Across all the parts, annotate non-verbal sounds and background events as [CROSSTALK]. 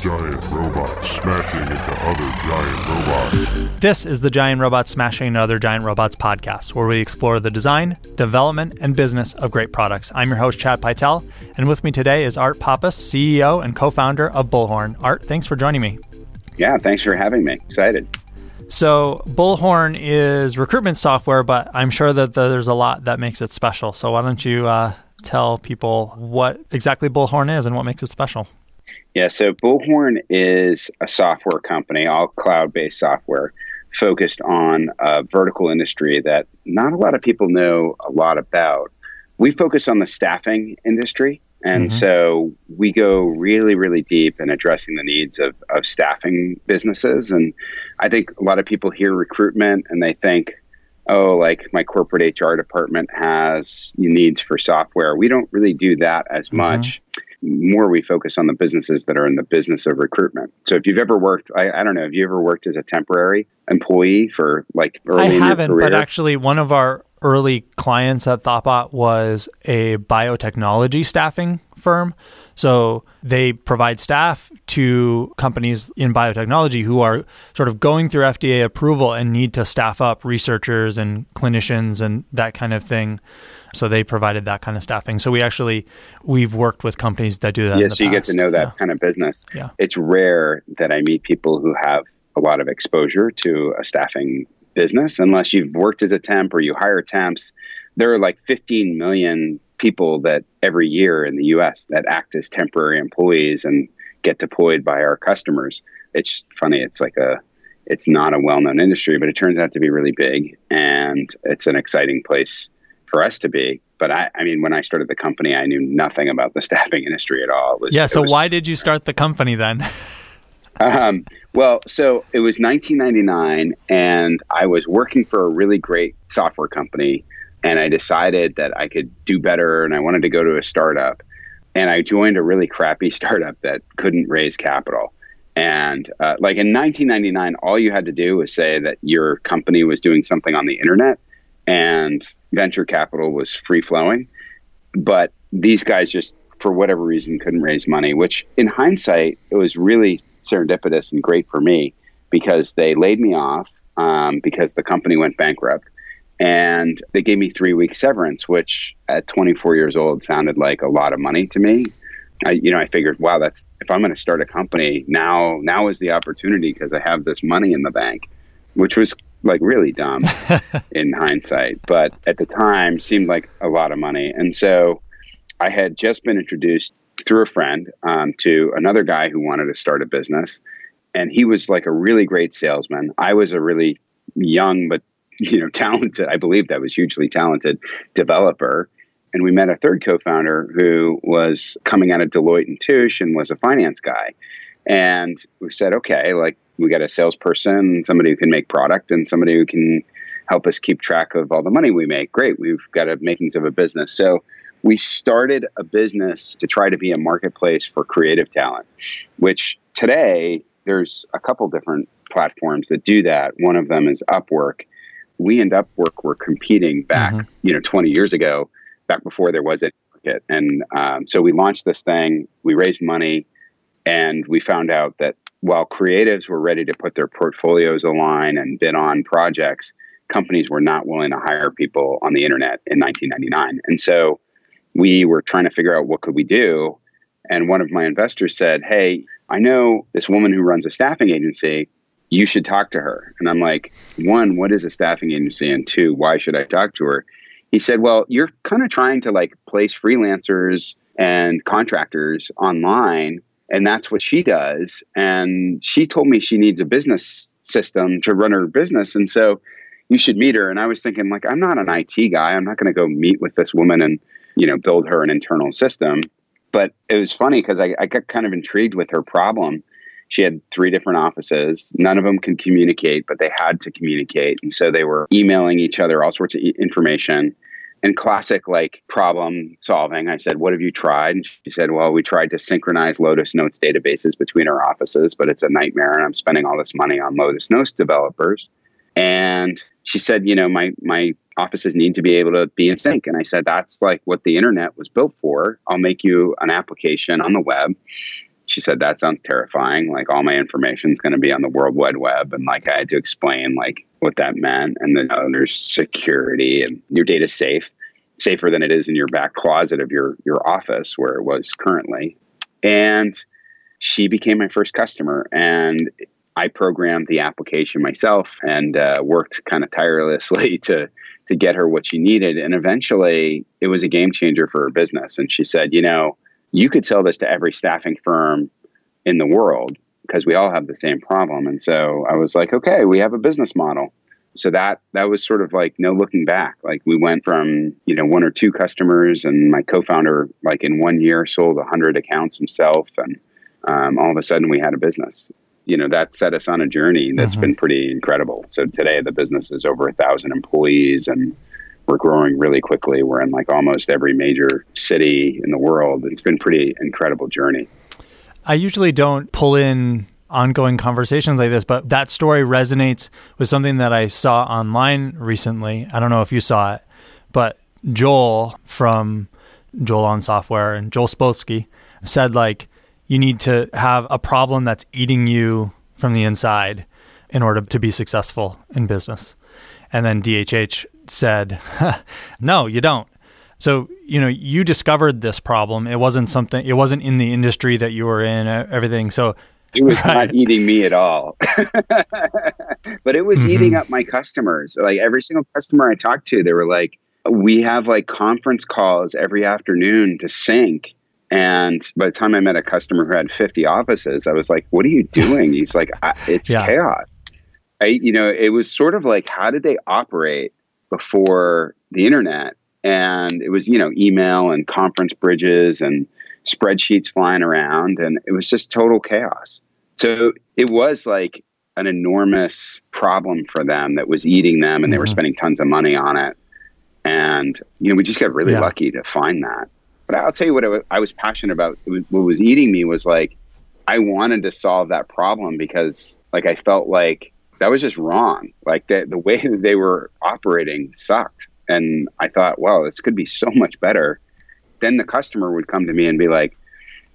giant robots smashing into other giant robots. This is the Giant Robots Smashing into Other Giant Robots podcast, where we explore the design, development, and business of great products. I'm your host, Chad Pytel, and with me today is Art Pappas, CEO and co founder of Bullhorn. Art, thanks for joining me. Yeah, thanks for having me. Excited. So, Bullhorn is recruitment software, but I'm sure that there's a lot that makes it special. So, why don't you uh, tell people what exactly Bullhorn is and what makes it special? Yeah, so Bullhorn is a software company, all cloud based software, focused on a vertical industry that not a lot of people know a lot about. We focus on the staffing industry. And mm-hmm. so we go really, really deep in addressing the needs of, of staffing businesses. And I think a lot of people hear recruitment and they think, oh, like my corporate HR department has needs for software. We don't really do that as mm-hmm. much. More we focus on the businesses that are in the business of recruitment. So if you've ever worked, I, I don't know, have you ever worked as a temporary employee for like early I haven't, but actually one of our early clients at Thoughtbot was a biotechnology staffing firm. So they provide staff to companies in biotechnology who are sort of going through FDA approval and need to staff up researchers and clinicians and that kind of thing. So they provided that kind of staffing. So we actually we've worked with companies that do that. Yeah, so you past. get to know that yeah. kind of business. Yeah. It's rare that I meet people who have a lot of exposure to a staffing business unless you've worked as a temp or you hire temps. There are like 15 million people that every year in the US that act as temporary employees and get deployed by our customers. It's funny, it's like a it's not a well-known industry, but it turns out to be really big and it's an exciting place for us to be. But I, I mean, when I started the company, I knew nothing about the [LAUGHS] staffing industry at all. Was, yeah. So was, why did you start the company then? [LAUGHS] Um, well, so it was 1999, and I was working for a really great software company, and I decided that I could do better, and I wanted to go to a startup. And I joined a really crappy [LAUGHS] startup that couldn't raise capital. And uh, like in 1999, all you had to do was say that your company was doing something on the internet, and venture capital was free flowing. But these guys just, for whatever reason, couldn't raise money. Which, in hindsight, it was really serendipitous and great for me because they laid me off um, because the company went bankrupt. And they gave me three weeks severance, which at 24 years old sounded like a lot of money to me. I, you know, I figured, wow, that's if I'm going to start a company now, now is the opportunity because I have this money in the bank, which was like really dumb [LAUGHS] in hindsight, but at the time seemed like a lot of money. And so I had just been introduced through a friend um, to another guy who wanted to start a business, and he was like a really great salesman. I was a really young but you know talented, I believe that was hugely talented developer. And we met a third co-founder who was coming out of Deloitte and Touche and was a finance guy. And we said, okay, like we got a salesperson, somebody who can make product, and somebody who can help us keep track of all the money we make. Great, we've got a makings of a business. So we started a business to try to be a marketplace for creative talent, which today there's a couple different platforms that do that. One of them is Upwork. We and Upwork were competing back, mm-hmm. you know, 20 years ago, back before there was a market. And um, so we launched this thing, we raised money, and we found out that while creatives were ready to put their portfolios align and bid on projects, companies were not willing to hire people on the internet in 1999. And so we were trying to figure out what could we do. And one of my investors said, Hey, I know this woman who runs a staffing agency. You should talk to her. And I'm like, one, what is a staffing agency? And two, why should I talk to her? He said, Well, you're kind of trying to like place freelancers and contractors online. And that's what she does. And she told me she needs a business system to run her business. And so you should meet her. And I was thinking, like, I'm not an IT guy. I'm not going to go meet with this woman and you know, build her an internal system. But it was funny because I, I got kind of intrigued with her problem. She had three different offices. None of them could communicate, but they had to communicate. And so they were emailing each other all sorts of information. And classic like problem solving, I said, What have you tried? And she said, Well, we tried to synchronize Lotus Notes databases between our offices, but it's a nightmare. And I'm spending all this money on Lotus Notes developers. And she said, You know, my, my offices need to be able to be in sync. And I said, that's like what the internet was built for. I'll make you an application on the web. She said, that sounds terrifying. Like all my information is going to be on the World Wide Web. And like I had to explain like what that meant. And then oh, there's security and your data's safe, safer than it is in your back closet of your, your office where it was currently. And she became my first customer. And I programmed the application myself and uh, worked kind of tirelessly [LAUGHS] to to get her what she needed. And eventually, it was a game changer for her business. And she said, you know, you could sell this to every staffing firm in the world because we all have the same problem. And so I was like, okay, we have a business model. So that that was sort of like no looking back. Like we went from you know one or two customers, and my co-founder like in one year sold a hundred accounts himself, and um, all of a sudden we had a business. You know that set us on a journey that's mm-hmm. been pretty incredible. So today the business is over a thousand employees, and we're growing really quickly. We're in like almost every major city in the world. It's been pretty incredible journey. I usually don't pull in ongoing conversations like this, but that story resonates with something that I saw online recently. I don't know if you saw it, but Joel from Joel on Software and Joel Spolsky said like you need to have a problem that's eating you from the inside in order to be successful in business. And then DHH said, [LAUGHS] no, you don't. So, you know, you discovered this problem. It wasn't something, it wasn't in the industry that you were in, everything. So, it was [LAUGHS] right. not eating me at all. [LAUGHS] but it was mm-hmm. eating up my customers. Like every single customer I talked to, they were like, we have like conference calls every afternoon to sync. And by the time I met a customer who had 50 offices, I was like, what are you doing? He's like, it's yeah. chaos. I, you know, it was sort of like, how did they operate before the internet? And it was, you know, email and conference bridges and spreadsheets flying around, and it was just total chaos. So it was like an enormous problem for them that was eating them, and they were mm-hmm. spending tons of money on it. And you know, we just got really yeah. lucky to find that. But I'll tell you what I was passionate about. what was eating me was like I wanted to solve that problem because like I felt like that was just wrong. Like the the way [LAUGHS] that they were operating sucked, and I thought, well, this could be so [LAUGHS] much better then the customer would come to me and be like,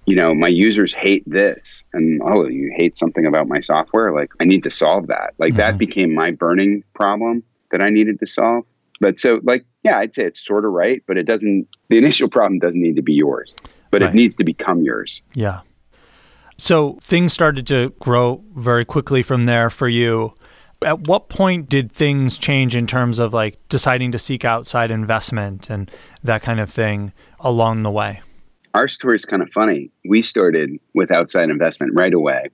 you know, my users hate this. And oh, you hate something about my software? Like, I need to solve that. Like, mm-hmm. that became my burning problem that I needed to solve. But so, like, yeah, I'd say it's sort of right, but it doesn't, the [LAUGHS] initial problem doesn't need to be yours, but right. it needs to become yours. Yeah. So things started to grow very quickly from there for you at what point did things change in terms of like deciding to seek outside investment and that kind of thing along the way? Our story is kind of funny. We started with outside investment right away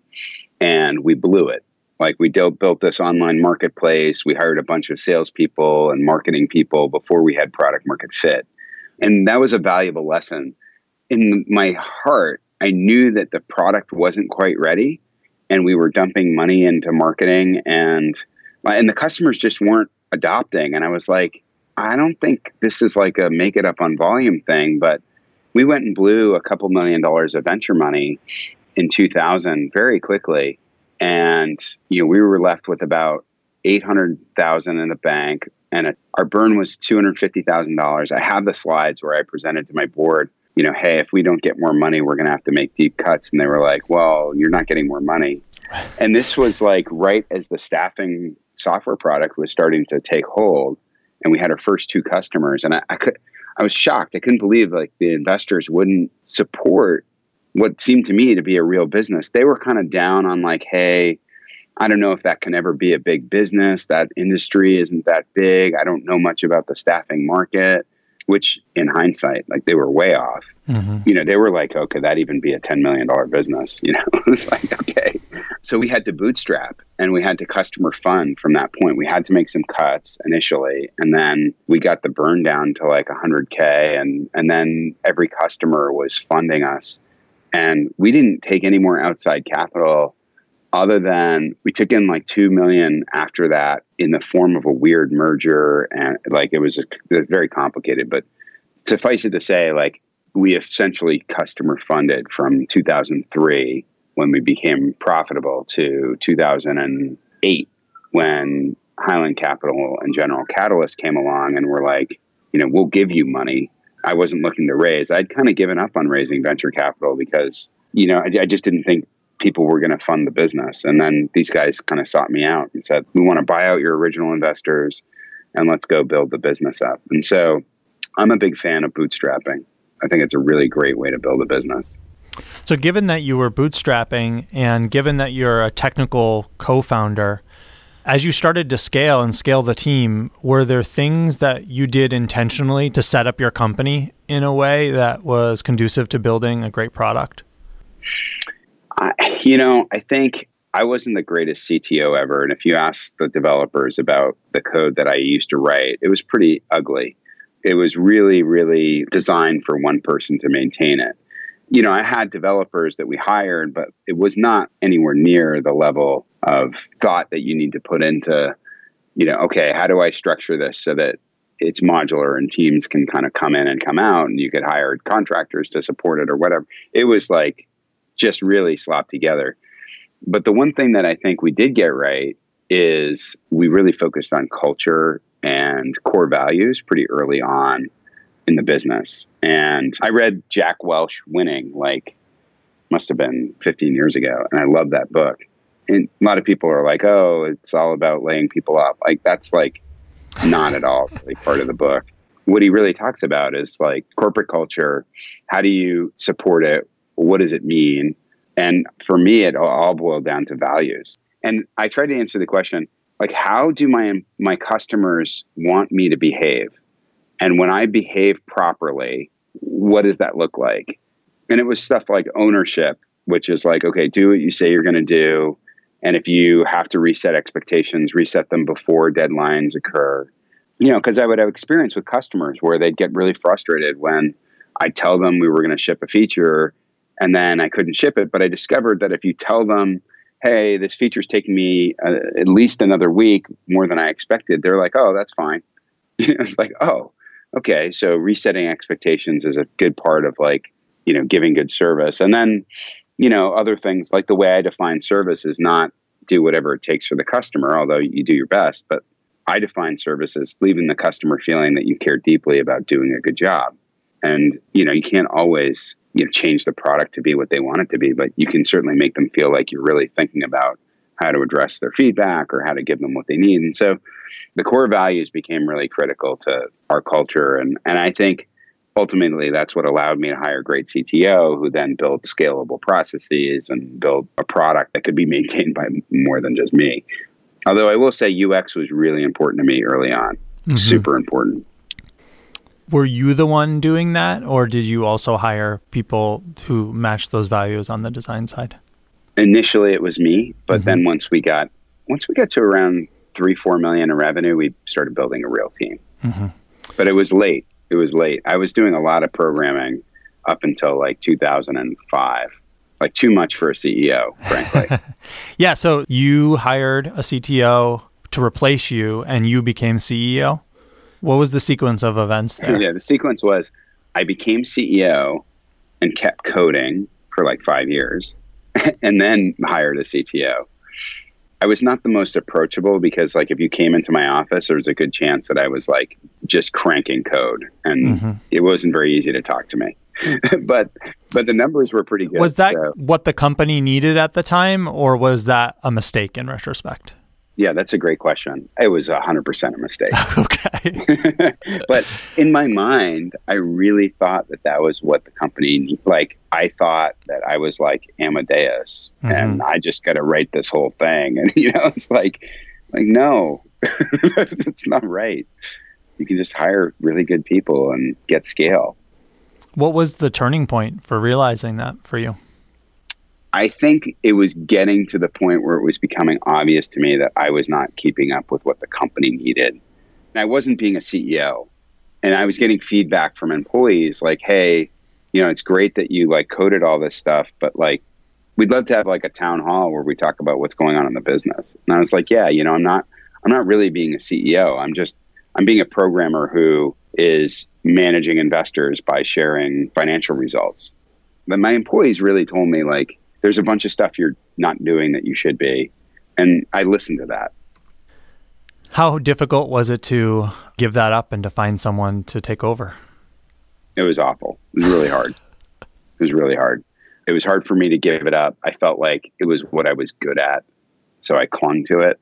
and we blew it. Like we built this online marketplace. We hired a bunch of salespeople and marketing people before we had product market fit. And that was a valuable lesson. In my heart, I knew that the product wasn't quite ready and we were dumping money into marketing and and the customers just weren't adopting. And i was like i don't think this is like a make it up on volume thing but we went and blew a couple million dollars of venture money in 2000 very quickly. And you know we were left with about 800,000 in the bank and our burn was $250,000 i have the slides where i presented to my board you know, hey, if we don't get more money, we're going to have to make deep cuts. And they were like, well, you're not getting more money. And this was like right as the staffing software product was starting to take hold. And we had our first two customers. And I, I could, I was shocked. I couldn't believe like the investors wouldn't support what seemed to me to be a real business. They were kind of down on like, hey, I don't know if that can ever be a big business. That industry isn't that big. I don't know much about the staffing market which in hindsight, like they were way off. Mm-hmm. You know, they were like, oh, could that even be a $10 million business? You know, [LAUGHS] it's like, okay. So we had to bootstrap and we had to customer fund from that point. We had to make some cuts initially. And then we got the burn down to like 100K. And, and then every customer was funding us. And we didn't take any more outside capital other than we took in like 2 million after that in the form of a weird merger and like it was, a, it was very complicated. But suffice it to say like we essentially customer funded from 2003 when we became profitable to 2008 when highland capital and general catalyst came along and were like you know we'll give you money. I wasn't looking to raise. I'd kind of given up on raising venture capital because you know, I, I just didn't think people were going to fund the business. And then these guys kind of sought me out and said, "We want to buy out your original investors, and let's go build the business up." And so, I'm a big fan of bootstrapping. I think it's a really great way to build a business. So, given that you were bootstrapping and given that you're a technical co founder, as you started to scale and scale the team, were there things that you did intentionally to set up your company in a way that was conducive to building a great product? [LAUGHS] You know, I think I wasn't the greatest CTO ever. And if you ask the developers about the code that I used to write, it was pretty ugly. It was really, really designed for one person to maintain it you know, I had developers that we hired, but it was not anywhere near the level of thought that you need to put into, you know, okay, how do I structure this so that it's modular and teams can kind of come in and come out and you could hire contractors to support it or whatever. It was like just really slopped together. But the one thing that I think we did get right is we really focused on culture and core values pretty early on in the business. And I read Jack Welch Winning, like, must have been 15 years ago. And I love that book. And a lot of people are like, oh, it's all about laying people off. Like, that's like not at all really part of the book. What he really talks about is like corporate culture. How do you support it? What does it mean? And for me, it all boiled down to values. And I tried to answer the question like, how do my my customers want me to behave? And when I behave properly, what does that look like? And it was stuff like ownership, which is like, okay, do what you say you're going to do. And if you have to reset expectations, reset them before deadlines occur. You know, because I would have experience with customers where they'd get really frustrated when I tell them we were going to ship a feature and then I couldn't ship it. But I discovered that if you tell them, hey, this feature's taking me uh, at least another week more than I expected, they're like, oh, that's fine. [LAUGHS] it's like, oh, okay, so resetting expectations is a good part of like, you know, giving good service. And then, you know, other things like the way I define service is not do whatever it takes for the customer, although you do your best, but I define service as leaving the customer feeling that you care deeply about doing a good job. And, you know, you can't always, you know, change the product to be what they want it to be, but you can certainly make them feel like you're really thinking about how to address their feedback or how to give them what they need. And so the core values became really critical to our culture. And, and I think ultimately that's what allowed me to hire a great CTO who then built scalable processes and built a product that could be [LAUGHS] maintained by more than just me. Although I will say UX was really important to me early on, mm-hmm. super important. Were you the one doing that, or did you also hire people who matched those values on the design side? initially it was me, but mm-hmm. then once we got once we got to around three four million in revenue, we started building a real team. Mm-hmm. But it was late. It was late. I was doing a lot of programming up until like 2005. Like too much for a CEO, frankly. [LAUGHS] yeah. So you hired a CTO to replace you, and you became CEO. What was the sequence of events there? Yeah, the sequence was I became CEO and kept coding for like five years. [LAUGHS] and then hired a CTO. I was not the most approachable because, like, if you came into my office, there was a good chance that I was like just cranking code, and mm-hmm. it wasn't very easy to talk to me. [LAUGHS] but but the numbers were pretty good. Was that so. what the company needed at the time, or was that a mistake in retrospect? Yeah, that's a great question. It was 100% a mistake. [LAUGHS] okay. [LAUGHS] but in my mind, I really thought that that was what the company like I thought that I was like Amadeus mm-hmm. and I just got to write this whole thing [LAUGHS] and you know it's like like no. that's not right. You can just hire really good people and get scale. What was the turning point for realizing that for you? I think it was getting to the point where it was becoming obvious to me that I was not keeping up with what the company needed. And I wasn't being a CEO. And I was getting feedback from employees like, hey, you know, it's great that you like coded all this stuff, but like, we'd love to have like a town hall where we talk about what's going on in the business. And I was like, yeah, you know, I'm not, I'm not really being a CEO. I'm just, I'm being a programmer who is managing investors by sharing financial results. But my employees really told me like, there's a bunch of stuff you're not doing that you should be. And I listened to that. How difficult was it to give that up and to find someone to take over? It was awful. It was really hard. [LAUGHS] it was really hard. it was hard for me to give it up. I felt like it was what I was good at. So I clung to it.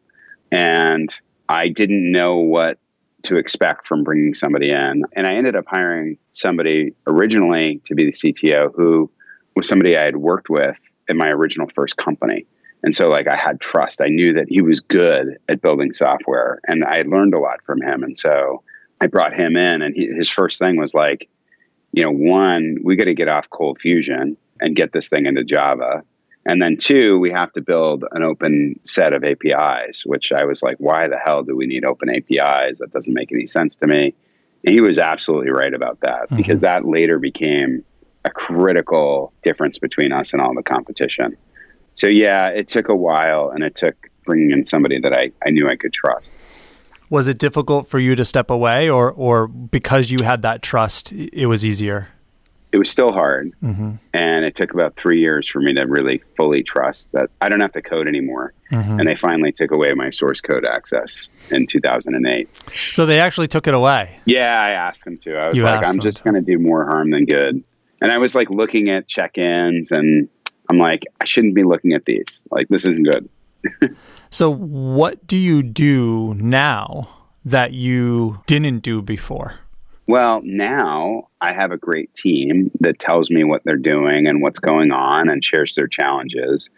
And I didn't know what to expect from bringing somebody in. And I ended up hiring somebody originally to be the CTO who was somebody I had worked with in my original first company. And so, like, I had trust. I knew that he was good at building software and I had learned a lot from him. And so I brought him in, and he, his first thing was like, you know, one, we got to get off Cold Fusion and get this thing into Java. And then two, we have to build an open set of APIs, which I was like, why the hell do we need open APIs? That doesn't make any sense to me. And he was absolutely right about that mm-hmm. because that later became a critical difference between us and all the competition. So yeah, it took a while and it took bringing in somebody that I, I knew I could trust. Was it difficult for you to step away or, or because you had that trust, it was easier? it was still hard. Mm-hmm. And it took about three years for me to really fully trust that I don't have to code anymore. Mm-hmm. And they finally took away my source code access in 2008. So they actually took it away? Yeah, I asked them to. I was you like, I'm just going to do more harm than good. And I was like looking at check ins and I'm like, I shouldn't be looking at these. Like, this isn't good. [LAUGHS] so, what do you do now that you didn't do before? Well, now I have a great team that tells me what they're doing and what's going on and shares their challenges.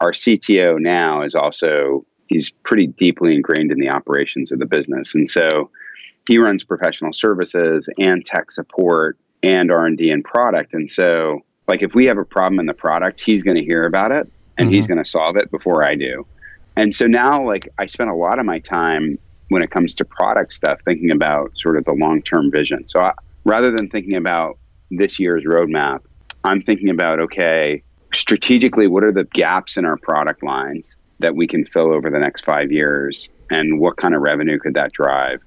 Our CTO now is also he's pretty deeply ingrained in the operations of the business. And so he runs professional services and tech support and R&D and product. And so like if we have a problem in the product, he's going to hear about it and mm-hmm. he's going to solve it before I do. And so now like I spend a lot of my time when it comes to product stuff, thinking about sort of the long term vision. So I, rather than thinking about this year's roadmap, I'm thinking about okay, strategically, what are the gaps in our product lines that we can fill over the next five years, and what kind of revenue could that drive?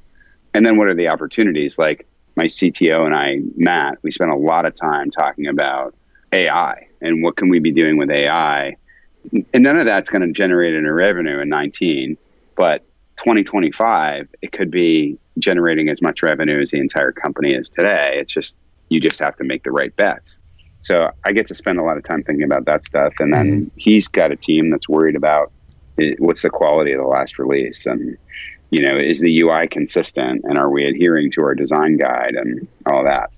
And then what are the opportunities? Like my CTO and I, Matt, we spent a lot of time talking about AI and what can we be doing with AI. And none of that's going to generate any revenue in 19, but 2025, it could be generating as much revenue as the entire company is today. It's just, you just have to make the right bets. So I get to spend a lot of time thinking about that stuff. And then mm-hmm. he's got a team that's worried about what's the quality of the last release and, you know, is the UI consistent and are we adhering to our design guide and all that.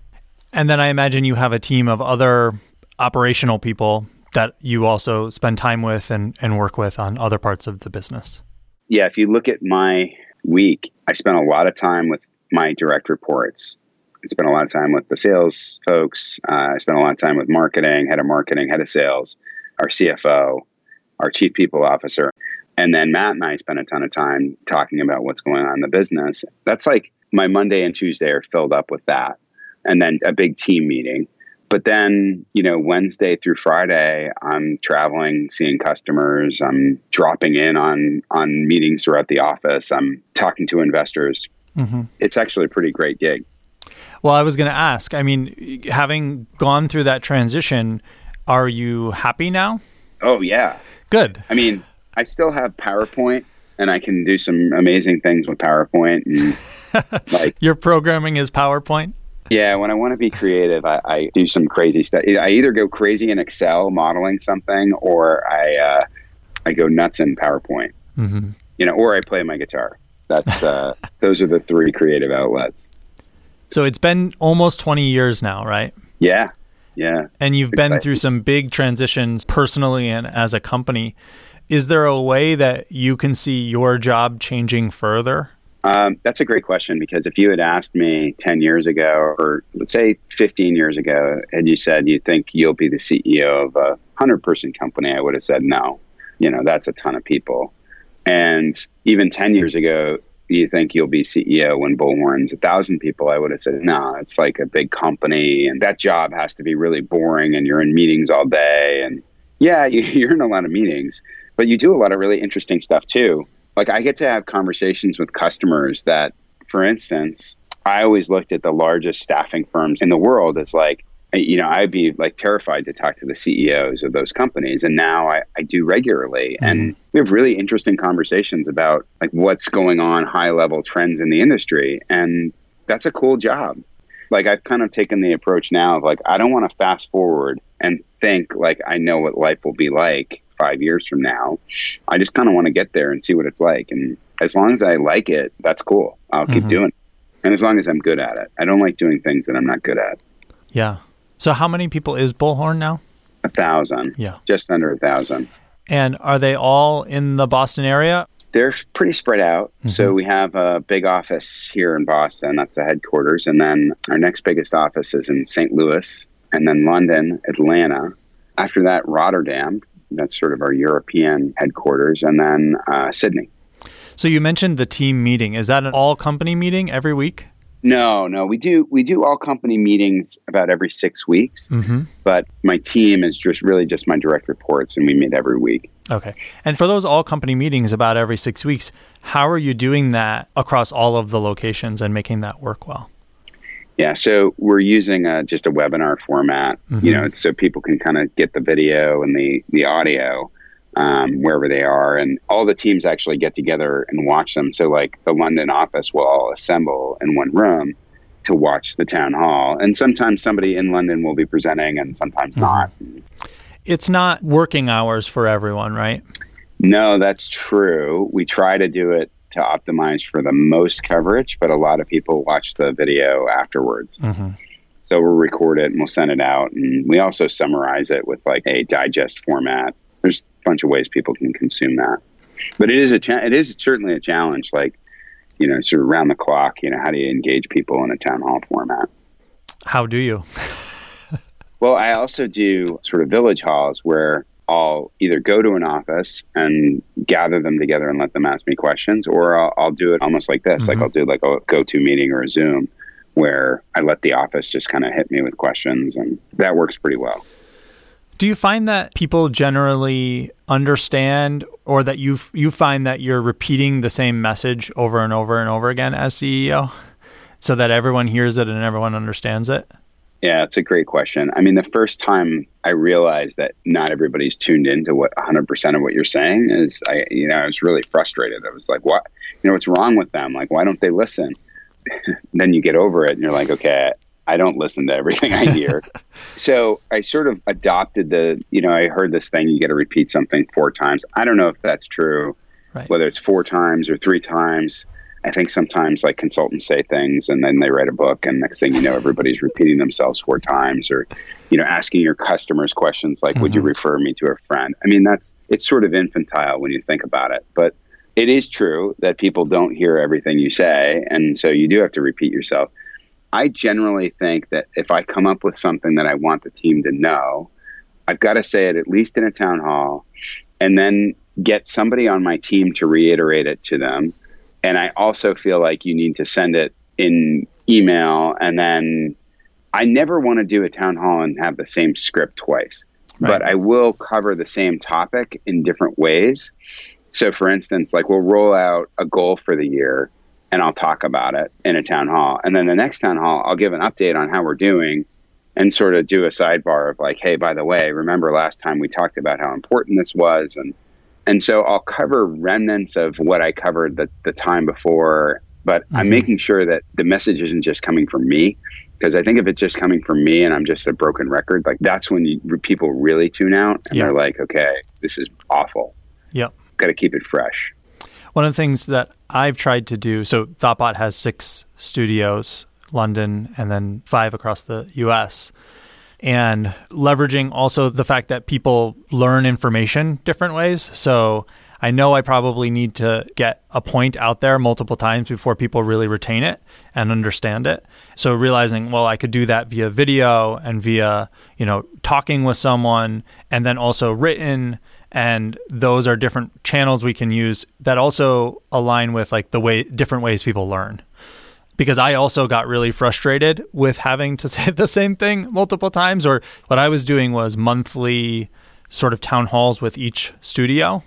And then I imagine you have a team of other operational people that you also spend time with and, and work with on other parts of the business yeah, if you look at my week, I spent a lot of time with my direct reports. I spent a lot of time with the sales folks. Uh, I spent a lot of time with marketing, head of marketing, head of sales, our CFO, our chief people officer. And then Matt and I spent a ton of time talking about what's going on in the business. That's like my Monday and Tuesday are filled up with that. And then a big team meeting. But then, you know, Wednesday through Friday, I'm traveling, seeing customers. I'm dropping in on on meetings throughout the office. I'm talking to investors. Mm-hmm. It's actually a pretty great gig. Well, I was going to ask. I mean, having gone through that transition, are you happy now? Oh yeah, good. I mean, I still have PowerPoint, and I can do some amazing things with PowerPoint. And [LAUGHS] like your programming is PowerPoint. Yeah, when I want to be creative, I, I, do some crazy stuff. I either go crazy in Excel modeling something, or I uh, I go nuts in PowerPoint. Mm-hmm. You know, or I play my guitar. That's uh, [LAUGHS] those are the three creative outlets. So it's been almost twenty years now, right? Yeah, yeah. And you've been through some big transitions personally and as a company. Is there a way that you can see your job changing further? Um, that's a great question because if you had asked me 10 years ago, or let's say 15 years ago, and you said you think you'll be the CEO of a 100 person company, I would have said no. You know, that's a ton of people. And even 10 years ago, you think you'll be CEO when Bullhorn's a thousand people, I would have said, no, it's like a big company and that job has to be really boring and you're in meetings all day. And yeah, [LAUGHS] you're in a lot of meetings, but you do a lot of really interesting stuff too like I get to have conversations with customers that, for instance, I always looked at the largest staffing firms in the world as like, you know, I'd be like terrified to talk to the CEOs of those companies. And now I, I do regularly. Mm-hmm. And we have really interesting conversations about like what's going on, high level trends in the industry. And that's a cool job. Like I've kind of taken the approach now of like, I don't want to fast forward and think like I know what life will be like five years from now. I just kind of want to get there and see what it's like. And as long as I like it, that's cool. I'll keep Mhm. doing it. And as long as I'm good at it, I don't like doing things that I'm not good at. Yeah. So how many people is Bullhorn now? A thousand, Yeah. just under a thousand. And are they all in the Boston area? They're pretty spread out. So we have a big office here in Boston. That's the headquarters. And then our next biggest office is in St. Louis, and then London, Atlanta. After that, Rotterdam. That's sort of our European headquarters. And then uh, Sydney. So you mentioned the team meeting. Is that an all company meeting every week? No, no, we do we do all company meetings about every six weeks. Mm-hmm. But my team is just really just my direct reports, and we meet every week. Okay. And for those all company meetings about every six weeks, how are you doing that across all of the locations and making that work well? Yeah, so we're using uh just a webinar format, you know, so people can kind of get the video and the the audio um, wherever they are, and all the teams actually get together and watch them. So, like the London office will all assemble in one room to watch the town hall, and sometimes somebody in London will be presenting, and sometimes not. It's not working hours for everyone, right? No, that's true. We try to do it to optimize for the most coverage, but a lot of people watch the video afterwards. Mm-hmm. So we'll record it and we'll send it out. And we also summarize it with like a digest format. There's a bunch of ways people can consume that. But it is a cha- it is certainly a challenge. Like, you know, sort of around the clock. You know, how do you engage people in a town hall format? How do you? Well, I also do sort of village halls where I'll either go to an office and gather them together and let them ask me questions, or I'll, I'll do it almost like this. Like mm-hmm. I'll do like a go-to meeting or a Zoom where I let the office just kind of hit me with questions, and that works pretty well. Do you find that people generally understand or that you you find that you're repeating the same message over and over and over again as CEO so that everyone hears it and everyone understands it? Yeah, it's a great question. I mean, the first time I realized that not everybody's tuned into what 100% of what you're saying is, I, you know, I was really frustrated. I was like, what, you know, what's wrong with them? Like, why don't they listen? [LAUGHS] then you get over it and you're like, okay, I don't listen to everything I hear. [LAUGHS] so I sort of adopted the, you know, I heard this thing, you got to repeat something four times. I don't know if that's true, Right. whether it's four times or three times. I think sometimes like consultants say things and then they write a book and next thing you know everybody's repeating themselves four times or you know asking your customers questions like would you mm-hmm. refer me to a friend. I mean that's it's sort of infantile when you think about it, but it is true that people don't hear everything you say and so you do have to repeat yourself. I generally think that if I come up with something that I want the team to know, I've got to say it at least in a town hall and then get somebody on my team to reiterate it to them. And I also feel like you need to send it in email. And then I never want to do a town hall and have the same script twice, Right. but I will cover the same topic in different ways. So, for instance, like we'll roll out a goal for the year and I'll talk about it in a town hall. And then the next town hall, I'll give an update on how we're doing and sort of do a sidebar of like, hey, by the way, remember last time we talked about how important this was and and so I'll cover remnants of what I covered the, the time before, but I'm mm-hmm. making sure that the message isn't just coming from me. Because I think if it's just coming from me and I'm just a broken record, like that's when you, people really tune out and Yeah. they're like, okay, this is awful. Yep. Got to keep it fresh. One of the things that I've tried to do, so Thoughtbot has six studios, London, and then five across the US. And leveraging also the fact that people learn information different ways. So I know I probably need to get a point out there multiple times before people really retain it and understand it. So realizing, well, I could do that via video and via, you know, talking with someone and then also written and those are different channels we can use that also align with like the way different ways people learn because I also got really frustrated with having to [LAUGHS] say the same thing multiple times. Or what I was doing was monthly sort of town halls with each studio.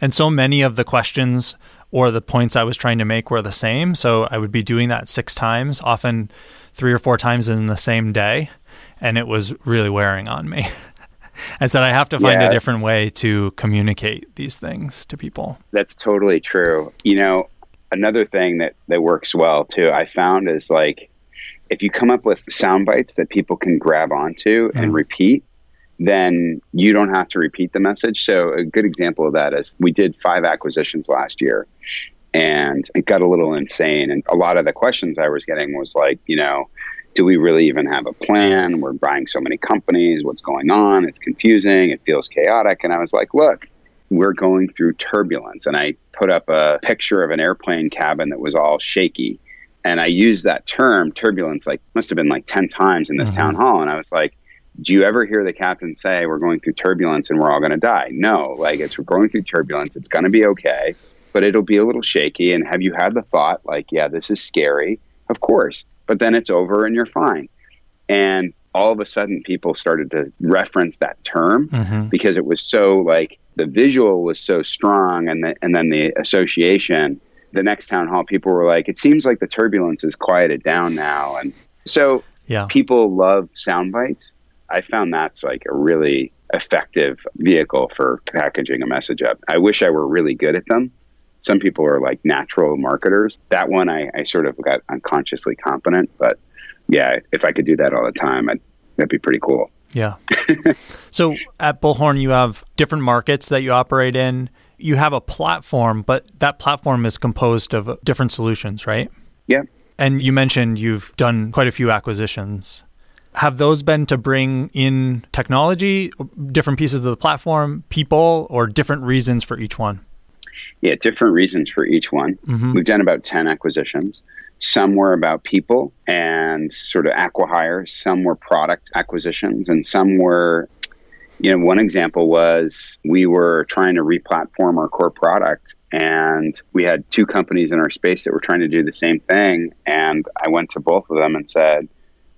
And so many of the questions or the points I was trying to make were the same. So I would be doing that six times, often three or four times in the same day. And it was really wearing on me. [LAUGHS] I said, I have to find Yeah. a different way to communicate these things to people. That's totally true. You know, another thing that, that works well too, I found is like if you come up with sound bites that people can grab onto and mm. repeat, then you don't have to repeat the message. So a good example of that is we did five acquisitions last year and it got a little insane. And a lot of the questions I was getting was like, you know, do we really even have a plan? We're buying so many companies. What's going on? It's confusing. It feels chaotic. And I was like, look, we're going through turbulence. And I put up a picture of an airplane cabin that was all shaky. And I used that term, turbulence, like must have been like 10 times in this mm-hmm. town hall. And I was like, do you ever hear the captain say we're going through turbulence and we're all going to die? No, like it's we're going through turbulence. It's going to be okay, but it'll be a little shaky. And have you had the thought like, yeah, this is scary? Of course, but then it's over and you're fine. And all of a sudden, people started to reference that term mm-hmm. because it was so like the visual was so strong, and the, and then the association. The next town hall, people were like, "It seems like the turbulence is quieted down now," and so yeah. people love sound bites I found that's like a really effective vehicle for packaging a message up. I wish I were really good at them. Some people are like natural marketers. That one I, I sort of got unconsciously competent, but yeah, if I could do that all the time, I'd, that'd be pretty cool. Yeah. [LAUGHS] so at Bullhorn, you have different markets that you operate in. You have a platform, but that platform is composed of different solutions, right? Yeah. And you mentioned you've done quite a few acquisitions have those been to bring in technology, different pieces of the platform, people, or different reasons for each one? Yeah, different reasons for each one. Mm-hmm. We've done about 10 acquisitions. Some were about people and sort of acquihires, some were product acquisitions, and some were, you know, one example was we were trying to replatform our core product and we had two companies in our space that were trying to do the same thing. And I went to both of them and said,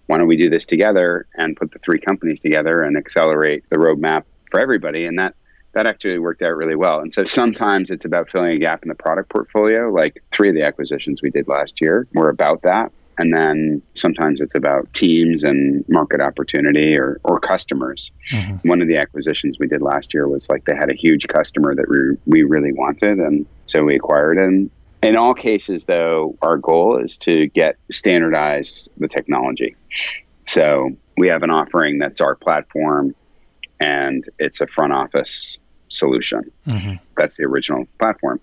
why don't we do this together and put the three companies together and accelerate the roadmap for everybody? And that that actually worked out really well. And so sometimes it's about filling a gap in the product portfolio. Like three of the acquisitions we did last year were about that. And then sometimes it's about teams and market opportunity or, or customers. Mm-hmm. One of the acquisitions we did last year was like they had a huge customer that we, we really wanted. And so we acquired them. In all cases, though, our goal is to get standardized the technology. So we have an offering that's our platform, and it's a front office solution. Mm-hmm. That's the original platform.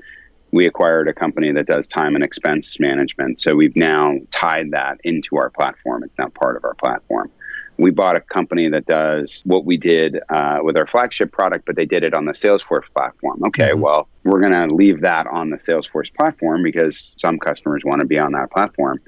We acquired a company that does time and expense management. So we've now tied that into our platform. It's now part of our platform we bought a company that does what we did uh, with our flagship product, but they did it on the Salesforce platform. Okay, mm-hmm. well, we're going to leave that on the Salesforce platform because some customers want to be on that platform.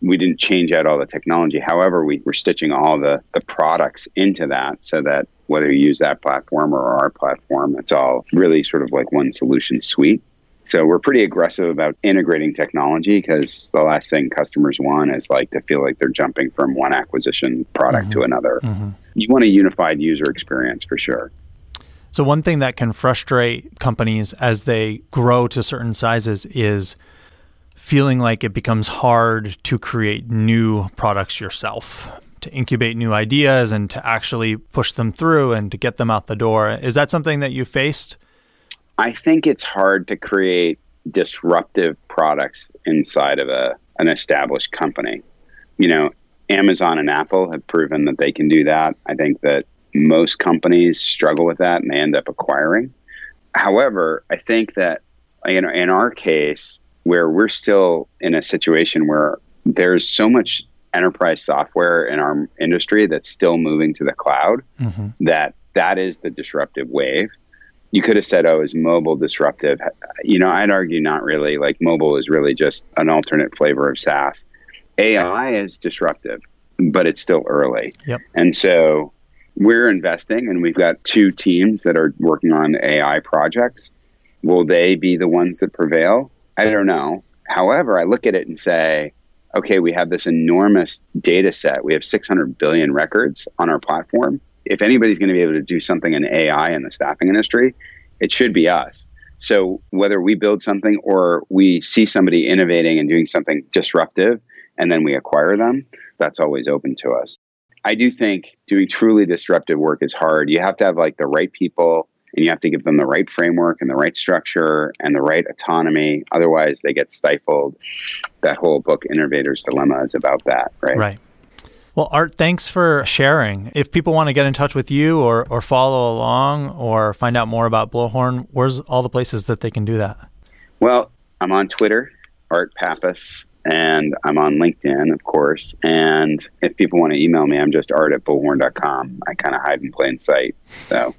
We didn't change out all the technology. However, we were stitching all the, the products into that so that whether you use that platform or our platform, it's all really sort of like one solution suite. So we're pretty aggressive about integrating technology because the last thing customers want is like to feel like they're jumping from one acquisition product mm-hmm. to another. Mm-hmm. You want a unified user experience for sure. So one thing that can frustrate companies as they grow to certain sizes is feeling like it becomes hard to create new products yourself, to incubate new ideas and to actually push them through and to get them out the door. Is that something that you faced? I think it's hard to create disruptive products inside of a an established company. You know, Amazon and Apple have proven that they can do that. I think that most companies struggle with that and they end up acquiring. However, I think that you know, in our case, where we're still in a situation where there's so much enterprise software in our industry that's still moving to the cloud, mm-hmm. that that is the disruptive wave you could have said, oh, is mobile disruptive? You know, I'd argue not really. Like mobile is really just an alternate flavor of SaaS. AI is disruptive, but it's still early. Yep. And so we're investing and we've got two teams that are working on AI projects. Will they be the ones that prevail? I don't know. However, I look at it and say, okay, we have this enormous data set. We have 600 billion records on our platform if anybody's going to be able to do something in AI in the staffing industry, it should be us. So whether we build something or we see somebody innovating and doing something disruptive and then we acquire them, that's always open to us. I do think doing truly disruptive work is hard. You have to have like the right people and you have to give them the right framework and the right structure and the right autonomy. Otherwise, they get stifled. That whole book, Innovator's Dilemma, is about that, right? Right. Well, Art, thanks for sharing. If people want to get in touch with you or, or follow along or find out more about Bullhorn, where's all the places that they can do that? Well, I'm on Twitter, Art Pappas, and I'm on LinkedIn, of course. And if people want to email me, I'm just art at bullhorn.com. I kind of hide in plain sight. So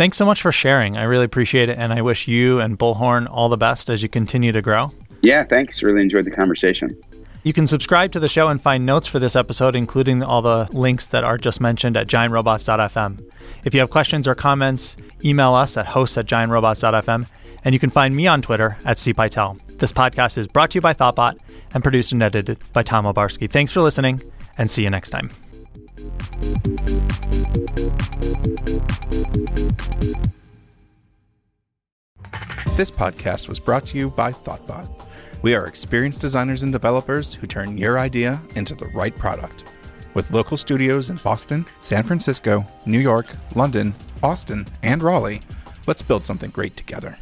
thanks so much for sharing. I really appreciate it. And I wish you and Bullhorn all the best as you continue to grow. Yeah, thanks. Really enjoyed the conversation. You can subscribe to the show and find notes for this episode, including all the links that are just mentioned at giantrobots.fm. If you have questions or comments, email us at hosts at giantrobots.fm, and you can find me on Twitter at cpytel. This podcast is brought to you by Thoughtbot and produced and edited by Tom Obarski. Thanks for listening, and see you next time. This podcast was brought to you by Thoughtbot. We are experienced designers and developers who turn your idea into the right product. With local studios in Boston, San Francisco, New York, London, Austin, and Raleigh, let's build something great together.